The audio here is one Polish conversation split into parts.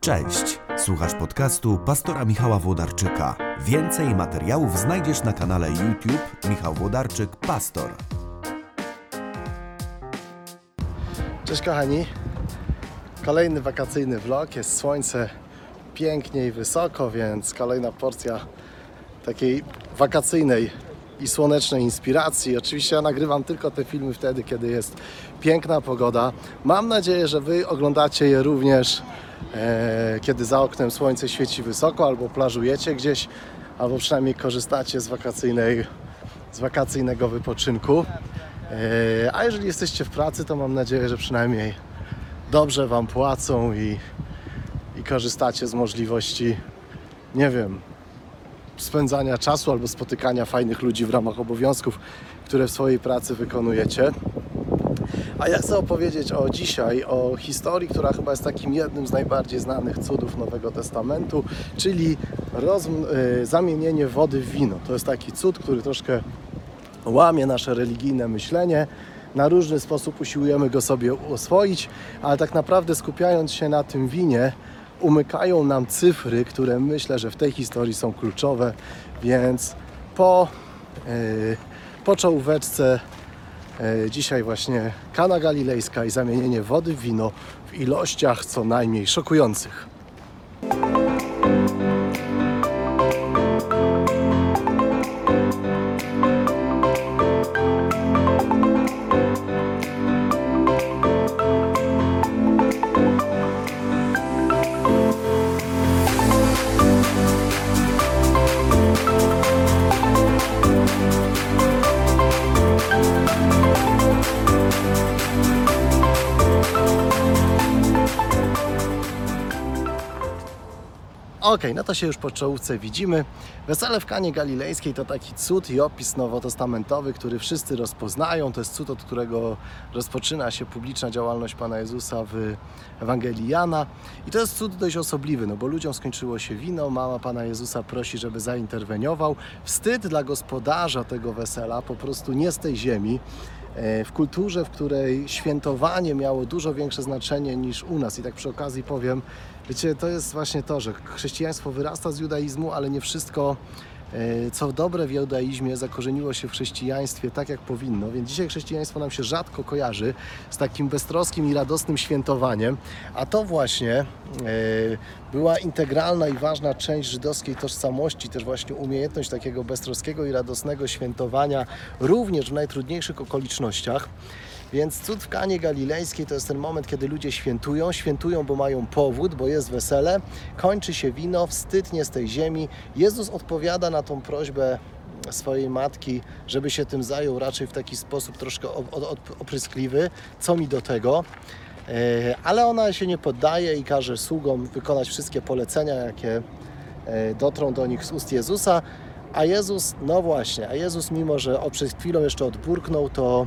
Cześć, słuchasz podcastu pastora Michała Włodarczyka. Więcej materiałów znajdziesz na kanale YouTube Michał Włodarczyk Pastor. Cześć kochani. Kolejny wakacyjny vlog. Jest słońce pięknie i wysoko, więc kolejna porcja takiej wakacyjnej i słonecznej inspiracji. Oczywiście ja nagrywam tylko te filmy wtedy, kiedy jest piękna pogoda. Mam nadzieję, że Wy oglądacie je również, e, kiedy za oknem słońce świeci wysoko, albo plażujecie gdzieś, albo przynajmniej korzystacie z wakacyjnej, z wakacyjnego wypoczynku. E, A jeżeli jesteście w pracy, to mam nadzieję, że przynajmniej dobrze Wam płacą i, i korzystacie z możliwości, nie wiem, spędzania czasu albo spotykania fajnych ludzi w ramach obowiązków, które w swojej pracy wykonujecie. A ja chcę opowiedzieć o dzisiaj, o historii, która chyba jest takim jednym z najbardziej znanych cudów Nowego Testamentu, czyli rozm- y, zamienienie wody w wino. To jest taki cud, który troszkę łamie nasze religijne myślenie. Na różny sposób usiłujemy go sobie oswoić, ale tak naprawdę skupiając się na tym winie, umykają nam cyfry, które myślę, że w tej historii są kluczowe, więc po, yy, po czołóweczce yy, dzisiaj właśnie Kana Galilejska i zamienienie wody w wino w ilościach co najmniej szokujących. Okej, no to się już po czołówce widzimy. Wesele w Kanie Galilejskiej to taki cud i opis nowotestamentowy, który wszyscy rozpoznają. To jest cud, od którego rozpoczyna się publiczna działalność Pana Jezusa w Ewangelii Jana. I to jest cud dość osobliwy, no bo ludziom skończyło się wino, mama Pana Jezusa prosi, żeby zainterweniował. Wstyd dla gospodarza tego wesela, po prostu nie z tej ziemi w kulturze, w której świętowanie miało dużo większe znaczenie niż u nas. I tak przy okazji powiem, wiecie, to jest właśnie to, że chrześcijaństwo wyrasta z judaizmu, ale nie wszystko, e, co dobre w judaizmie, zakorzeniło się w chrześcijaństwie tak, jak powinno. Więc dzisiaj chrześcijaństwo nam się rzadko kojarzy z takim beztroskim i radosnym świętowaniem, a to właśnie e, była integralna i ważna część żydowskiej tożsamości, też właśnie umiejętność takiego beztroskiego i radosnego świętowania, również w najtrudniejszych okolicznościach. Więc cud w Kanie Galilejskiej to jest ten moment, kiedy ludzie świętują. Świętują, bo mają powód, bo jest wesele. Kończy się wino, wstyd nie z tej ziemi. Jezus odpowiada na tą prośbę swojej matki, żeby się tym zajął raczej w taki sposób troszkę op- op- opryskliwy. Co mi do tego? E, Ale ona się nie poddaje i każe sługom wykonać wszystkie polecenia, jakie e, dotrą do nich z ust Jezusa. A Jezus, no właśnie, a Jezus mimo, że przed chwilą jeszcze odburknął, to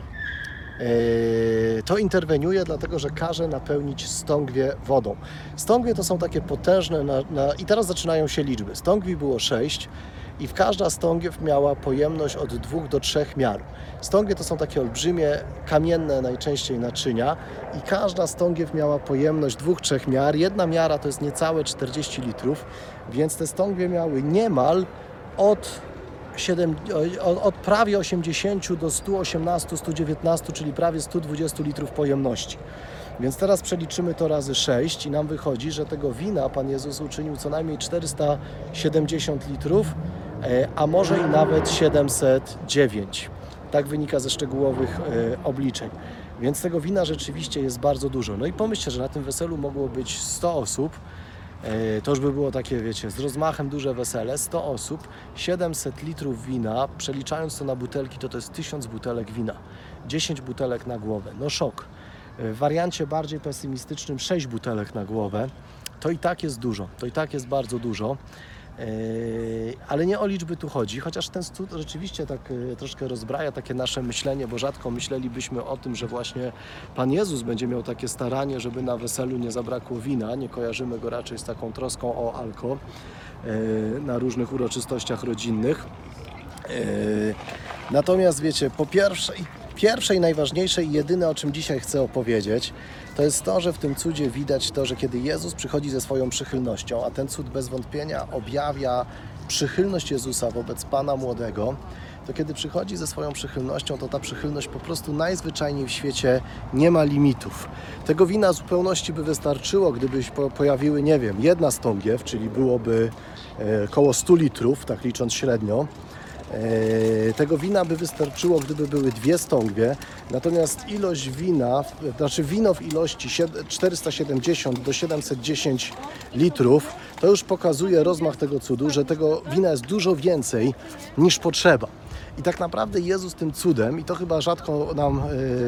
to interweniuje, dlatego że każe napełnić stągwie wodą. Stągwie to są takie potężne, na, na, i teraz zaczynają się liczby. Stągwi było sześć i w każda stągiew miała pojemność od dwóch do trzech miar. Stągwie to są takie olbrzymie, kamienne najczęściej naczynia i każda stągiew miała pojemność dwóch, trzech miar. Jedna miara to jest niecałe 40 litrów, więc te stągwie miały niemal od 7, od, prawie 80 do 118, 119, czyli prawie 120 litrów pojemności. Więc teraz przeliczymy to razy 6 i nam wychodzi, że tego wina Pan Jezus uczynił co najmniej 470 litrów, e, a może i nawet 709. Tak wynika ze szczegółowych e, obliczeń. Więc tego wina rzeczywiście jest bardzo dużo. No i pomyślcie, że na tym weselu mogło być 100 osób. E, To już by było takie, wiecie, z rozmachem duże wesele, 100 osób, 700 litrów wina, przeliczając to na butelki, to to jest 1000 butelek wina, 10 butelek na głowę, no szok. E, W wariancie bardziej pesymistycznym 6 butelek na głowę, to i tak jest dużo, to i tak jest bardzo dużo. E, Ale nie o liczby tu chodzi, chociaż ten cud rzeczywiście tak e, troszkę rozbraja takie nasze myślenie, bo rzadko myślelibyśmy o tym, że właśnie Pan Jezus będzie miał takie staranie, żeby na weselu nie zabrakło wina. Nie kojarzymy go raczej z taką troską o alko e, na różnych uroczystościach rodzinnych. Natomiast wiecie, po pierwsze, Pierwsze i najważniejsze i jedyne, o czym dzisiaj chcę opowiedzieć, to jest to, że w tym cudzie widać to, że kiedy Jezus przychodzi ze swoją przychylnością, a ten cud bez wątpienia objawia przychylność Jezusa wobec Pana Młodego, to kiedy przychodzi ze swoją przychylnością, to ta przychylność po prostu najzwyczajniej w świecie nie ma limitów. Tego wina zupełności by wystarczyło, gdyby się po- pojawiły, nie wiem, jedna stągiew, czyli byłoby e, koło 100 litrów, tak licząc średnio. E, Tego wina by wystarczyło, gdyby były dwie stągwie, natomiast ilość wina, znaczy wino w ilości sied- 470 do 710 litrów, to już pokazuje rozmach tego cudu, że tego wina jest dużo więcej niż potrzeba. I tak naprawdę Jezus tym cudem, i to chyba rzadko nam e,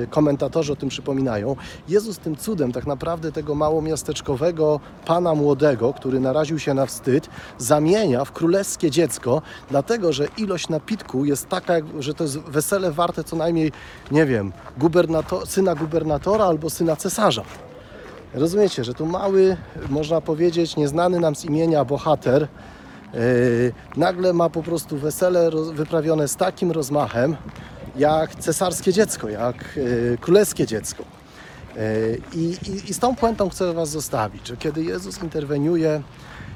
komentatorzy o tym przypominają, Jezus tym cudem tak naprawdę tego małomiasteczkowego pana młodego, który naraził się na wstyd, zamienia w królewskie dziecko, dlatego że ilość napitku jest taka, że to jest wesele warte co najmniej, nie wiem, gubernato- syna gubernatora albo syna cesarza. Rozumiecie, że tu mały, można powiedzieć, nieznany nam z imienia bohater nagle ma po prostu wesele wyprawione z takim rozmachem, jak cesarskie dziecko, jak yy, królewskie dziecko. Yy, I, i, I z tą puentą chcę Was zostawić, że kiedy Jezus interweniuje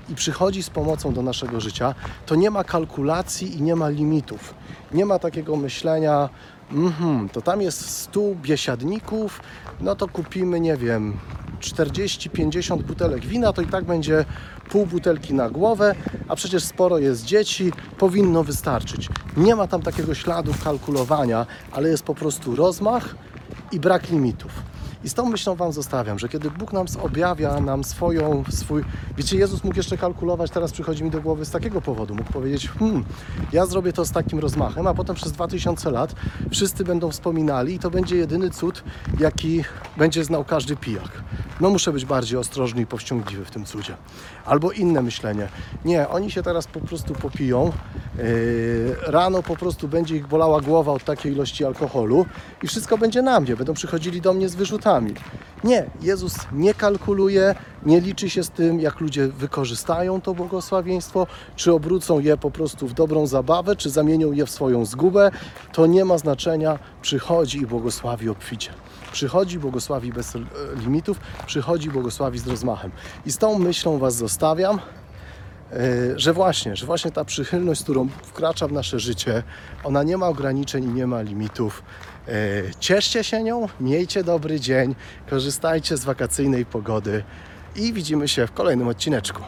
i przychodzi z pomocą do naszego życia, to nie ma kalkulacji i nie ma limitów. Nie ma takiego myślenia, mhm, to tam jest stół biesiadników, no to kupimy, nie wiem, 40-50 butelek wina, to i tak będzie pół butelki na głowę, a przecież sporo jest dzieci, powinno wystarczyć. Nie ma tam takiego śladu kalkulowania, ale jest po prostu rozmach i brak limitów. I z tą myślą Wam zostawiam, że kiedy Bóg nam objawia nam swoją, swój... Wiecie, Jezus mógł jeszcze kalkulować, teraz przychodzi mi do głowy z takiego powodu. Mógł powiedzieć, hmm, ja zrobię to z takim rozmachem, a potem przez 2000 lat wszyscy będą wspominali i to będzie jedyny cud, jaki będzie znał każdy pijak. No muszę być bardziej ostrożny i powściągliwy w tym cudzie. Albo inne myślenie. Nie, oni się teraz po prostu popiją, Yy, rano po prostu będzie ich bolała głowa od takiej ilości alkoholu i wszystko będzie na mnie, będą przychodzili do mnie z wyrzutami. Nie, Jezus nie kalkuluje, nie liczy się z tym, jak ludzie wykorzystają to błogosławieństwo, czy obrócą je po prostu w dobrą zabawę, czy zamienią je w swoją zgubę. To nie ma znaczenia, przychodzi i błogosławi obficie. Przychodzi, błogosławi bez limitów, przychodzi, błogosławi z rozmachem. I z tą myślą Was zostawiam. E, że właśnie, że właśnie ta przychylność, z którą wkracza w nasze życie, ona nie ma ograniczeń i nie ma limitów. E, Cieszcie się nią, miejcie dobry dzień, korzystajcie z wakacyjnej pogody i widzimy się w kolejnym odcineczku.